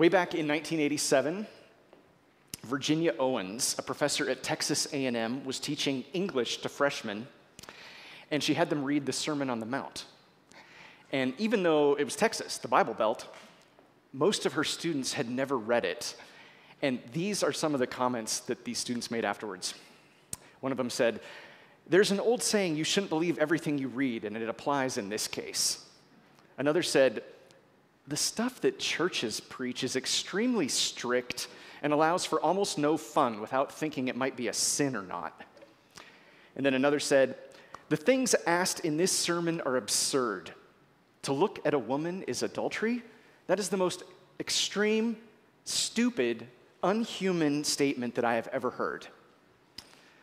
Way back in 1987, Virginia Owens, a professor at Texas A&M, was teaching English to freshmen, and she had them read the Sermon on the Mount. And even though it was Texas, the Bible Belt, most of her students had never read it. And these are some of the comments that these students made afterwards. One of them said, There's an old saying, you shouldn't believe everything you read, and it applies in this case. Another said, The stuff that churches preach is extremely strict and allows for almost no fun without thinking it might be a sin or not. And then another said, The things asked in this sermon are absurd. To look at a woman is adultery. That is the most extreme, stupid, unhuman statement that I have ever heard.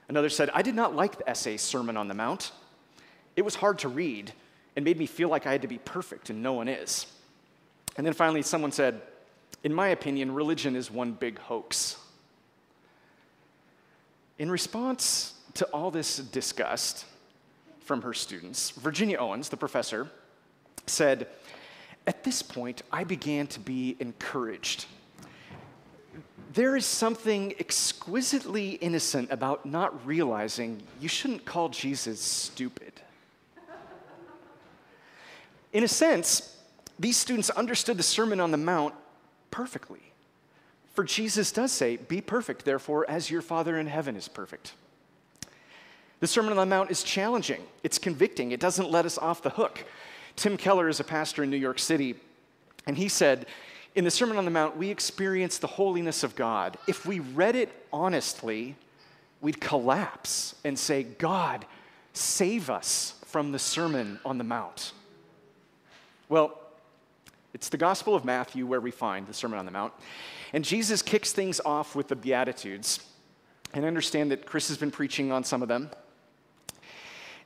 Another said, I did not like the essay Sermon on the Mount. It was hard to read and made me feel like I had to be perfect, and no one is. And then finally, someone said, In my opinion, religion is one big hoax. In response to all this disgust from her students, Virginia Owens, the professor, said, At this point, I began to be encouraged. There is something exquisitely innocent about not realizing you shouldn't call Jesus stupid. In a sense, these students understood the Sermon on the Mount perfectly. For Jesus does say, Be perfect, therefore, as your Father in heaven is perfect. The Sermon on the Mount is challenging, it's convicting, it doesn't let us off the hook. Tim Keller is a pastor in New York City, and he said, in the Sermon on the Mount, we experience the holiness of God. If we read it honestly, we'd collapse and say, God, save us from the Sermon on the Mount. Well, it's the Gospel of Matthew where we find the Sermon on the Mount. And Jesus kicks things off with the Beatitudes. And I understand that Chris has been preaching on some of them.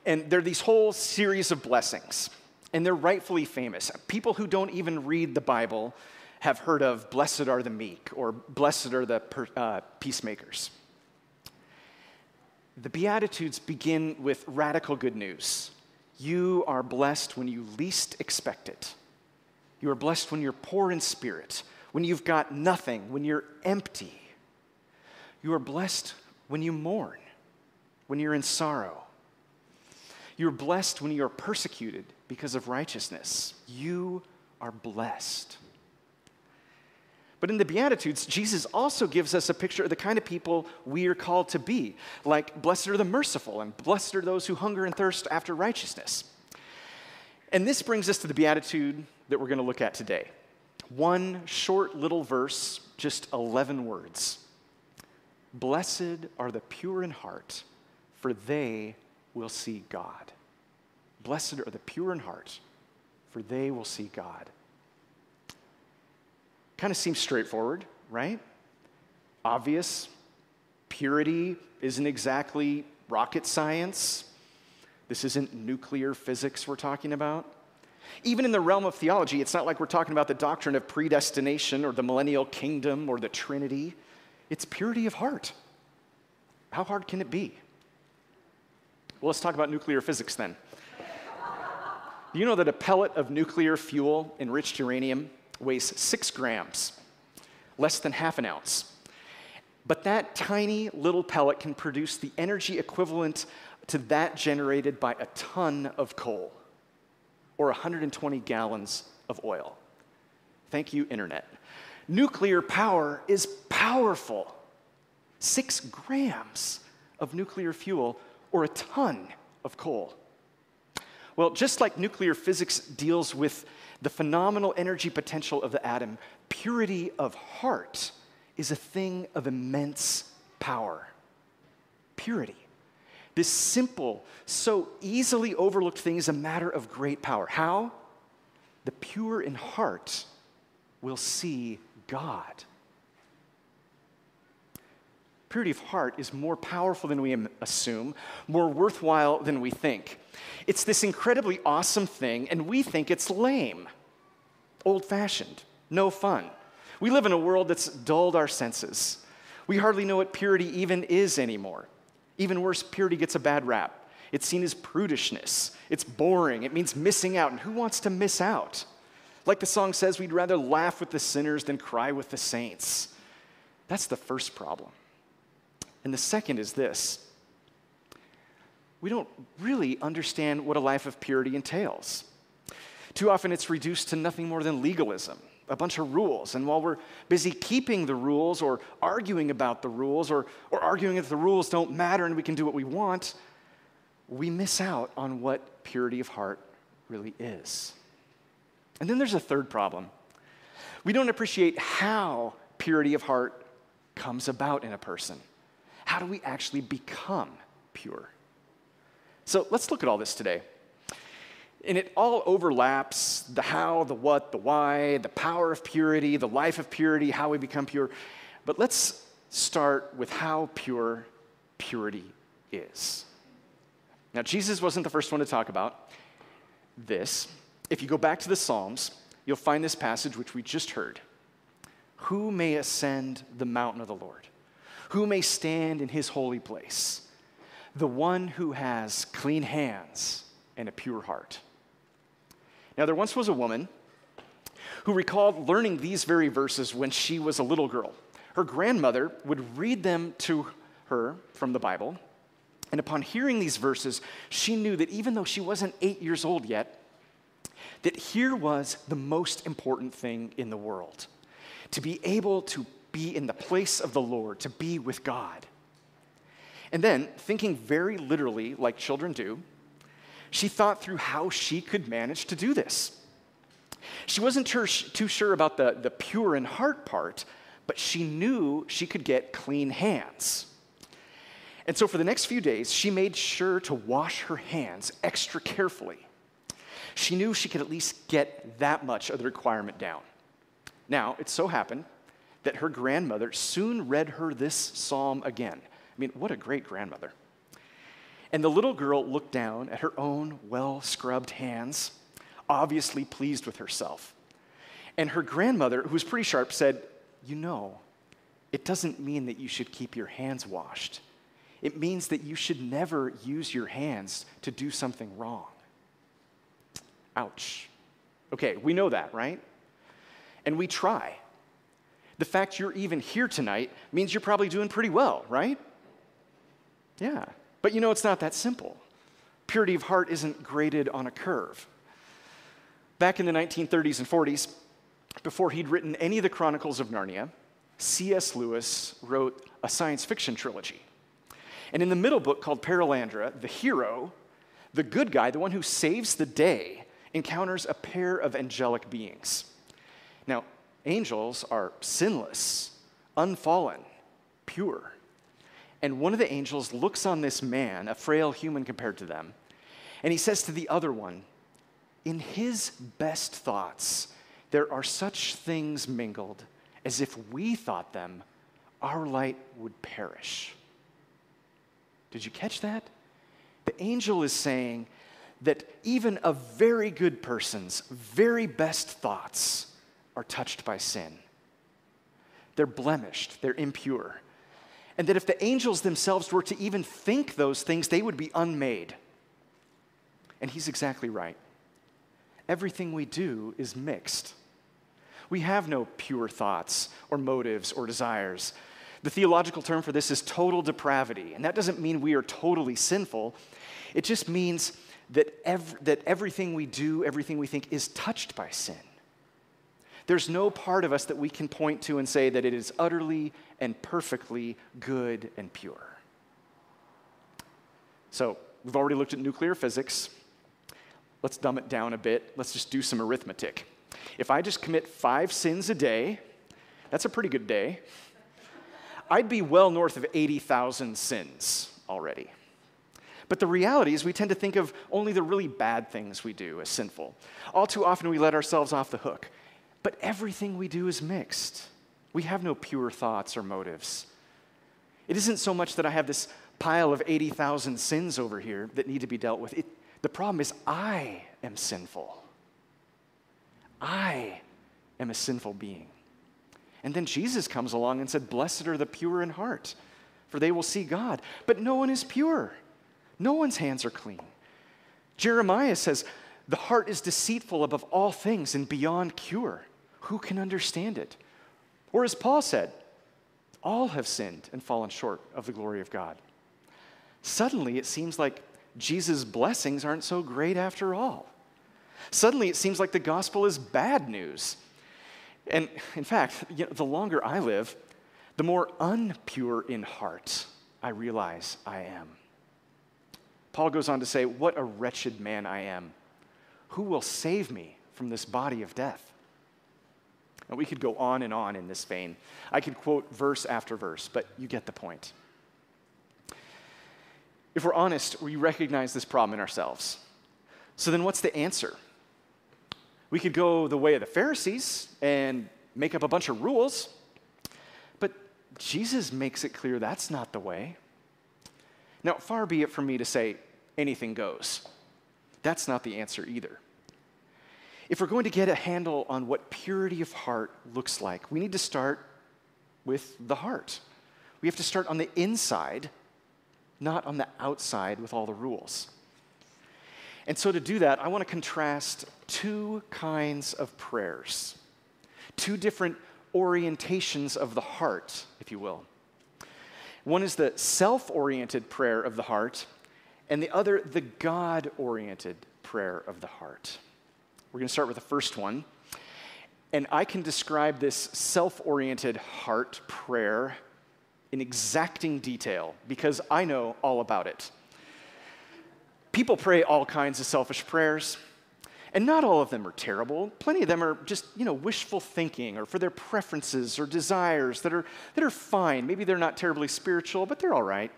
And there are these whole series of blessings and they're rightfully famous. People who don't even read the Bible have heard of blessed are the meek or blessed are the per, uh, peacemakers. The Beatitudes begin with radical good news. You are blessed when you least expect it. You are blessed when you're poor in spirit, when you've got nothing, when you're empty. You are blessed when you mourn, when you're in sorrow. You're blessed when you are persecuted because of righteousness. You are blessed. But in the Beatitudes, Jesus also gives us a picture of the kind of people we are called to be. Like, blessed are the merciful, and blessed are those who hunger and thirst after righteousness. And this brings us to the Beatitude that we're going to look at today. One short little verse, just 11 words. Blessed are the pure in heart, for they will see God. Blessed are the pure in heart, for they will see God. Kind of seems straightforward, right? Obvious. Purity isn't exactly rocket science. This isn't nuclear physics we're talking about. Even in the realm of theology, it's not like we're talking about the doctrine of predestination or the millennial kingdom or the Trinity. It's purity of heart. How hard can it be? Well, let's talk about nuclear physics then. You know that a pellet of nuclear fuel enriched uranium weighs six grams, less than half an ounce? But that tiny little pellet can produce the energy equivalent to that generated by a ton of coal or 120 gallons of oil. Thank you, Internet. Nuclear power is powerful. Six grams of nuclear fuel or a ton of coal. Well, just like nuclear physics deals with the phenomenal energy potential of the atom, purity of heart is a thing of immense power. Purity. This simple, so easily overlooked thing is a matter of great power. How? The pure in heart will see God. Purity of heart is more powerful than we assume, more worthwhile than we think. It's this incredibly awesome thing, and we think it's lame, old fashioned, no fun. We live in a world that's dulled our senses. We hardly know what purity even is anymore. Even worse, purity gets a bad rap. It's seen as prudishness, it's boring, it means missing out, and who wants to miss out? Like the song says, we'd rather laugh with the sinners than cry with the saints. That's the first problem. And the second is this we don't really understand what a life of purity entails. Too often it's reduced to nothing more than legalism, a bunch of rules. And while we're busy keeping the rules or arguing about the rules or, or arguing that the rules don't matter and we can do what we want, we miss out on what purity of heart really is. And then there's a third problem. We don't appreciate how purity of heart comes about in a person. How do we actually become pure? So let's look at all this today. And it all overlaps the how, the what, the why, the power of purity, the life of purity, how we become pure. But let's start with how pure purity is. Now, Jesus wasn't the first one to talk about this. If you go back to the Psalms, you'll find this passage which we just heard Who may ascend the mountain of the Lord? Who may stand in his holy place? the one who has clean hands and a pure heart. Now, there once was a woman who recalled learning these very verses when she was a little girl. Her grandmother would read them to her from the Bible, and upon hearing these verses, she knew that even though she wasn't eight years old yet, that here was the most important thing in the world to be able to be in the place of the Lord, to be with God. And then, thinking very literally, like children do, she thought through how she could manage to do this. She wasn't too sure about the, the pure in heart part, but she knew she could get clean hands. And so, for the next few days, she made sure to wash her hands extra carefully. She knew she could at least get that much of the requirement down. Now, it so happened that her grandmother soon read her this psalm again I mean, what a great grandmother. And the little girl looked down at her own well scrubbed hands, obviously pleased with herself. And her grandmother, who was pretty sharp, said, You know, it doesn't mean that you should keep your hands washed. It means that you should never use your hands to do something wrong. Ouch. Okay, we know that, right? And we try. The fact you're even here tonight means you're probably doing pretty well, right? Yeah. But you know, it's not that simple. Purity of heart isn't graded on a curve. Back in the 1930s and 40s, before he'd written any of the Chronicles of Narnia, C.S. Lewis wrote a science fiction trilogy. And in the middle book called Perelandra, the hero, the good guy, the one who saves the day, encounters a pair of angelic beings. Now, angels are sinless, unfallen, pure. And one of the angels looks on this man, a frail human compared to them, and he says to the other one, In his best thoughts, there are such things mingled as if we thought them, our light would perish. Did you catch that? The angel is saying that even a very good person's very best thoughts are touched by sin. They're blemished, they're impure and that if the angels themselves were to even think those things, they would be unmade. And he's exactly right. Everything we do is mixed. We have no pure thoughts or motives or desires. The theological term for this is total depravity, and that doesn't mean we are totally sinful. It just means that, ev- that everything we do, everything we think is touched by sin. There's no part of us that we can point to and say that it is utterly and perfectly good and pure. So, we've already looked at nuclear physics. Let's dumb it down a bit. Let's just do some arithmetic. If I just commit five sins a day, that's a pretty good day. I'd be well north of 80,000 sins already. But the reality is, we tend to think of only the really bad things we do as sinful. All too often, we let ourselves off the hook. But everything we do is mixed. We have no pure thoughts or motives. It isn't so much that I have this pile of 80,000 sins over here that need to be dealt with. It, the problem is, I am sinful. I am a sinful being. And then Jesus comes along and said, Blessed are the pure in heart, for they will see God. But no one is pure, no one's hands are clean. Jeremiah says, The heart is deceitful above all things and beyond cure. Who can understand it? Or as Paul said, all have sinned and fallen short of the glory of God. Suddenly, it seems like Jesus' blessings aren't so great after all. Suddenly, it seems like the gospel is bad news. And in fact, you know, the longer I live, the more unpure in heart I realize I am. Paul goes on to say, What a wretched man I am. Who will save me from this body of death? We could go on and on in this vein. I could quote verse after verse, but you get the point. If we're honest, we recognize this problem in ourselves. So then, what's the answer? We could go the way of the Pharisees and make up a bunch of rules, but Jesus makes it clear that's not the way. Now, far be it from me to say anything goes. That's not the answer either. If we're going to get a handle on what purity of heart looks like, we need to start with the heart. We have to start on the inside, not on the outside with all the rules. And so, to do that, I want to contrast two kinds of prayers, two different orientations of the heart, if you will. One is the self oriented prayer of the heart, and the other, the God oriented prayer of the heart. We're going to start with the first one. And I can describe this self oriented heart prayer in exacting detail because I know all about it. People pray all kinds of selfish prayers, and not all of them are terrible. Plenty of them are just, you know, wishful thinking or for their preferences or desires that are, that are fine. Maybe they're not terribly spiritual, but they're all right.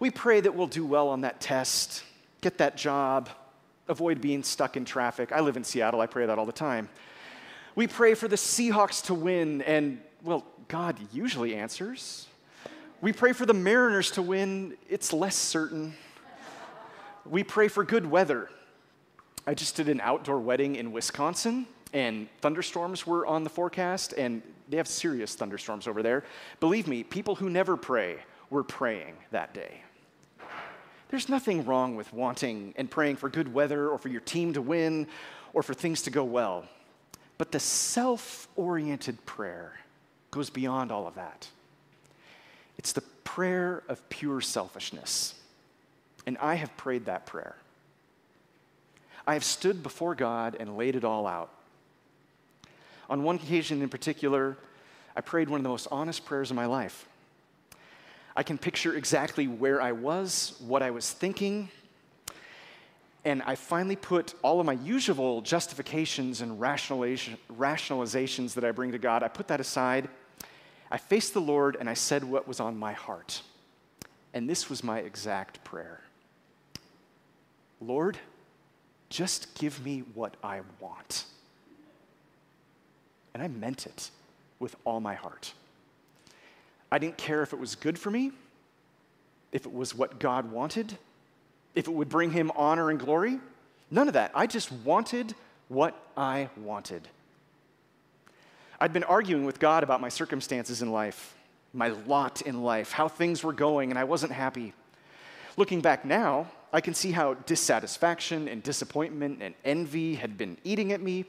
We pray that we'll do well on that test, get that job, avoid being stuck in traffic. I live in Seattle, I pray that all the time. We pray for the Seahawks to win, and, well, God usually answers. We pray for the Mariners to win, it's less certain we pray for good weather. I just did an outdoor wedding in Wisconsin, and thunderstorms were on the forecast, and they have serious thunderstorms over there. Believe me, people who never pray were praying that day. There's nothing wrong with wanting and praying for good weather or for your team to win or for things to go well. But the self oriented prayer goes beyond all of that. It's the prayer of pure selfishness. And I have prayed that prayer. I have stood before God and laid it all out. On one occasion in particular, I prayed one of the most honest prayers of my life. I can picture exactly where I was, what I was thinking, and I finally put all of my usual justifications and rationalizations that I bring to God, I put that aside. I faced the Lord and I said what was on my heart. And this was my exact prayer Lord, just give me what I want. And I meant it with all my heart. I didn't care if it was good for me, if it was what God wanted, if it would bring him honor and glory. None of that. I just wanted what I wanted. I'd been arguing with God about my circumstances in life, my lot in life, how things were going, and I wasn't happy. Looking back now, I can see how dissatisfaction and disappointment and envy had been eating at me.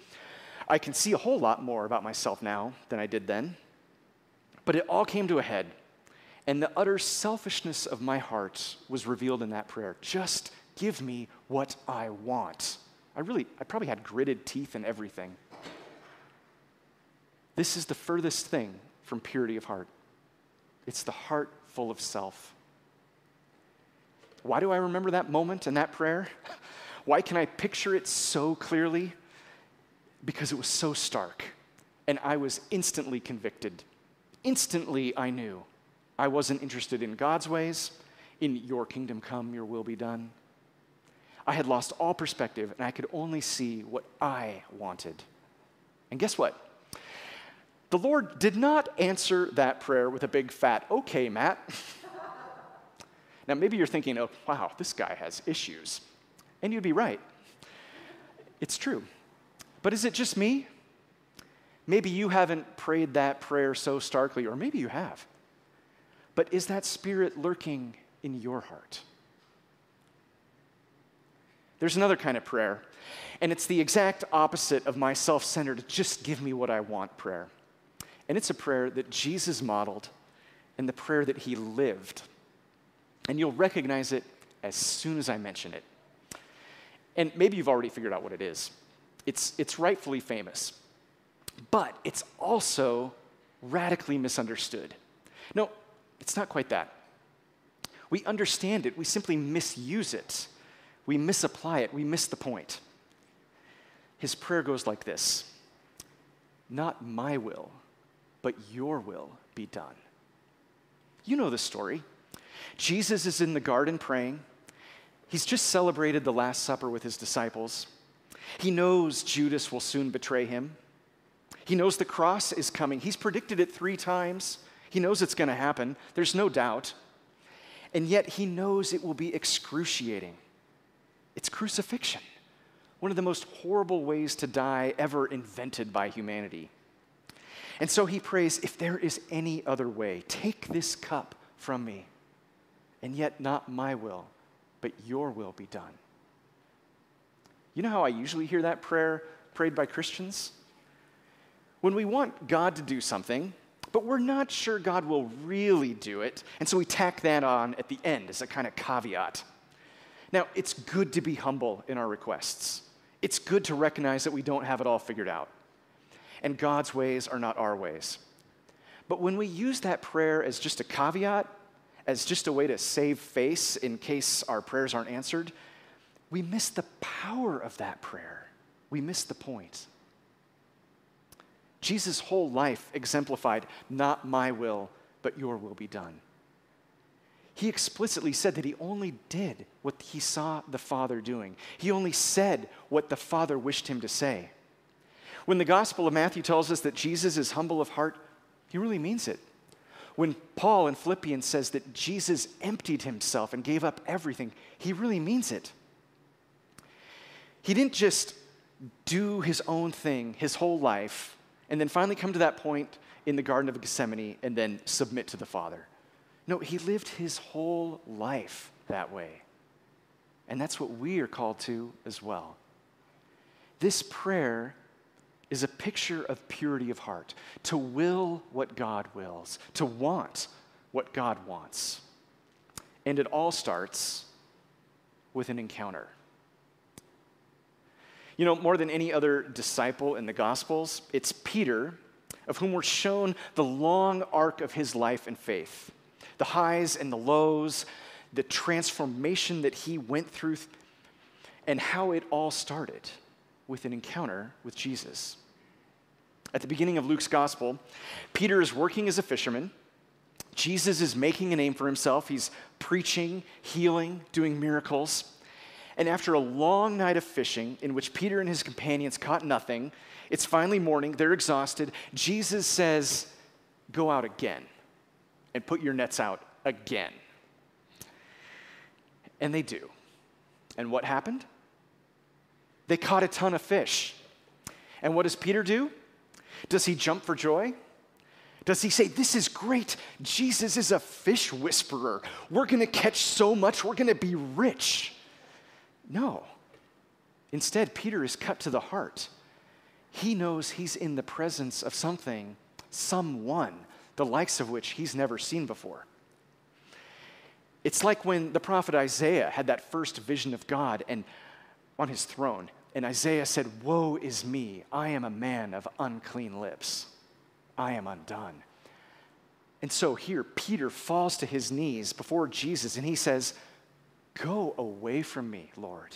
I can see a whole lot more about myself now than I did then. But it all came to a head, and the utter selfishness of my heart was revealed in that prayer. Just give me what I want. I really, I probably had gritted teeth and everything. This is the furthest thing from purity of heart. It's the heart full of self. Why do I remember that moment and that prayer? Why can I picture it so clearly? Because it was so stark. And I was instantly convicted. Instantly, I knew I wasn't interested in God's ways, in your kingdom come, your will be done. I had lost all perspective and I could only see what I wanted. And guess what? The Lord did not answer that prayer with a big fat, okay, Matt. Now, maybe you're thinking, oh, wow, this guy has issues. And you'd be right. It's true. But is it just me? Maybe you haven't prayed that prayer so starkly, or maybe you have. But is that spirit lurking in your heart? There's another kind of prayer, and it's the exact opposite of my self centered, just give me what I want prayer. And it's a prayer that Jesus modeled and the prayer that he lived. And you'll recognize it as soon as I mention it. And maybe you've already figured out what it is. It's, it's rightfully famous, but it's also radically misunderstood. No, it's not quite that. We understand it, we simply misuse it, we misapply it, we miss the point. His prayer goes like this Not my will, but your will be done. You know the story. Jesus is in the garden praying. He's just celebrated the Last Supper with his disciples. He knows Judas will soon betray him. He knows the cross is coming. He's predicted it three times. He knows it's going to happen. There's no doubt. And yet he knows it will be excruciating. It's crucifixion, one of the most horrible ways to die ever invented by humanity. And so he prays, If there is any other way, take this cup from me. And yet, not my will, but your will be done. You know how I usually hear that prayer prayed by Christians? When we want God to do something, but we're not sure God will really do it, and so we tack that on at the end as a kind of caveat. Now, it's good to be humble in our requests. It's good to recognize that we don't have it all figured out and God's ways are not our ways. But when we use that prayer as just a caveat, as just a way to save face in case our prayers aren't answered, we miss the power of that prayer. We miss the point. Jesus' whole life exemplified, not my will, but your will be done. He explicitly said that he only did what he saw the Father doing. He only said what the Father wished him to say. When the Gospel of Matthew tells us that Jesus is humble of heart, he really means it. When Paul in Philippians says that Jesus emptied himself and gave up everything, he really means it. He didn't just do his own thing his whole life and then finally come to that point in the Garden of Gethsemane and then submit to the Father. No, he lived his whole life that way. And that's what we are called to as well. This prayer is a picture of purity of heart, to will what God wills, to want what God wants. And it all starts with an encounter. You know, more than any other disciple in the Gospels, it's Peter, of whom we're shown the long arc of his life and faith the highs and the lows, the transformation that he went through, and how it all started with an encounter with Jesus. At the beginning of Luke's gospel, Peter is working as a fisherman. Jesus is making a name for himself. He's preaching, healing, doing miracles. And after a long night of fishing, in which Peter and his companions caught nothing, it's finally morning, they're exhausted. Jesus says, Go out again and put your nets out again. And they do. And what happened? They caught a ton of fish. And what does Peter do? Does he jump for joy? Does he say, This is great? Jesus is a fish whisperer. We're going to catch so much, we're going to be rich. No. Instead, Peter is cut to the heart. He knows he's in the presence of something, someone, the likes of which he's never seen before. It's like when the prophet Isaiah had that first vision of God and on his throne, and Isaiah said, Woe is me, I am a man of unclean lips. I am undone. And so here, Peter falls to his knees before Jesus and he says, Go away from me, Lord.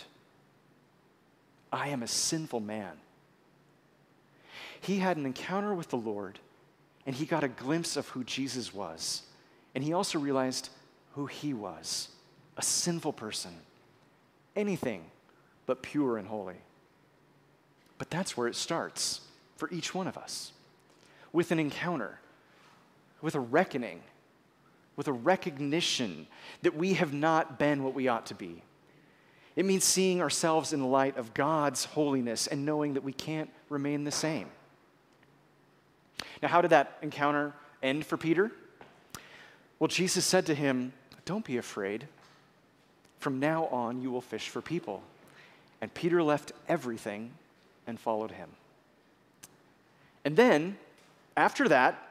I am a sinful man. He had an encounter with the Lord and he got a glimpse of who Jesus was. And he also realized who he was a sinful person, anything but pure and holy. But that's where it starts for each one of us with an encounter, with a reckoning, with a recognition that we have not been what we ought to be. It means seeing ourselves in the light of God's holiness and knowing that we can't remain the same. Now, how did that encounter end for Peter? Well, Jesus said to him, Don't be afraid. From now on, you will fish for people. And Peter left everything and followed him. And then, after that,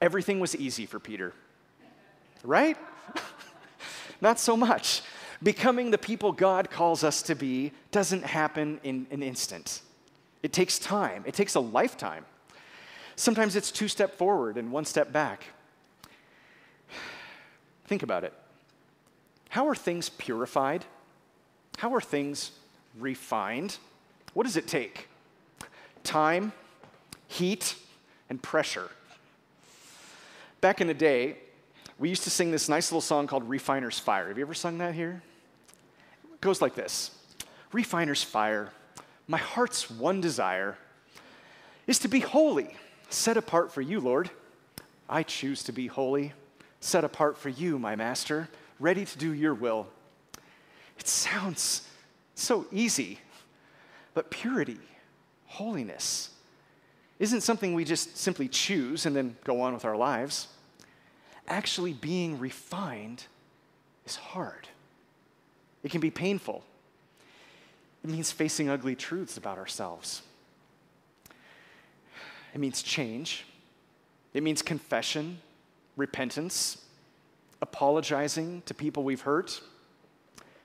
everything was easy for Peter. Right? Not so much. Becoming the people God calls us to be doesn't happen in an instant. It takes time, it takes a lifetime. Sometimes it's two step forward and one step back. Think about it. How are things purified? How are things refined? What does it take? Time, heat, and pressure. Back in the day, we used to sing this nice little song called Refiner's Fire. Have you ever sung that here? It goes like this Refiner's Fire, my heart's one desire is to be holy, set apart for you, Lord. I choose to be holy, set apart for you, my master, ready to do your will. It sounds so easy, but purity, holiness, isn't something we just simply choose and then go on with our lives. Actually, being refined is hard, it can be painful. It means facing ugly truths about ourselves. It means change. It means confession, repentance, apologizing to people we've hurt,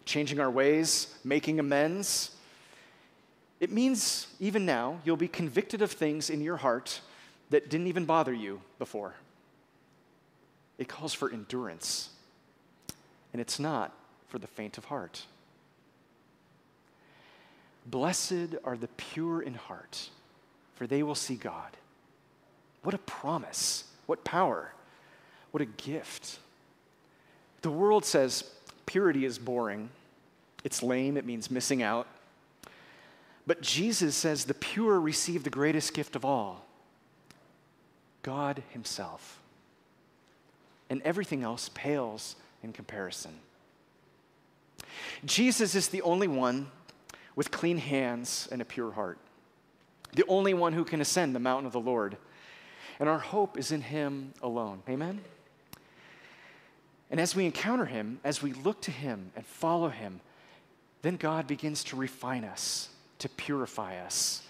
changing our ways, making amends. It means, even now, you'll be convicted of things in your heart that didn't even bother you before. It calls for endurance, and it's not for the faint of heart. Blessed are the pure in heart, for they will see God. What a promise! What power! What a gift. The world says purity is boring, it's lame, it means missing out. But Jesus says the pure receive the greatest gift of all God Himself. And everything else pales in comparison. Jesus is the only one with clean hands and a pure heart, the only one who can ascend the mountain of the Lord. And our hope is in Him alone. Amen? And as we encounter Him, as we look to Him and follow Him, then God begins to refine us to purify us.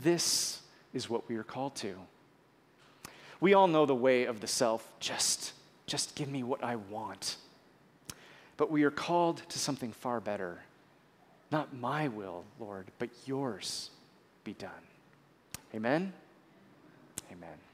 This is what we are called to. We all know the way of the self just, just give me what I want. But we are called to something far better. Not my will, Lord, but yours be done. Amen? Amen.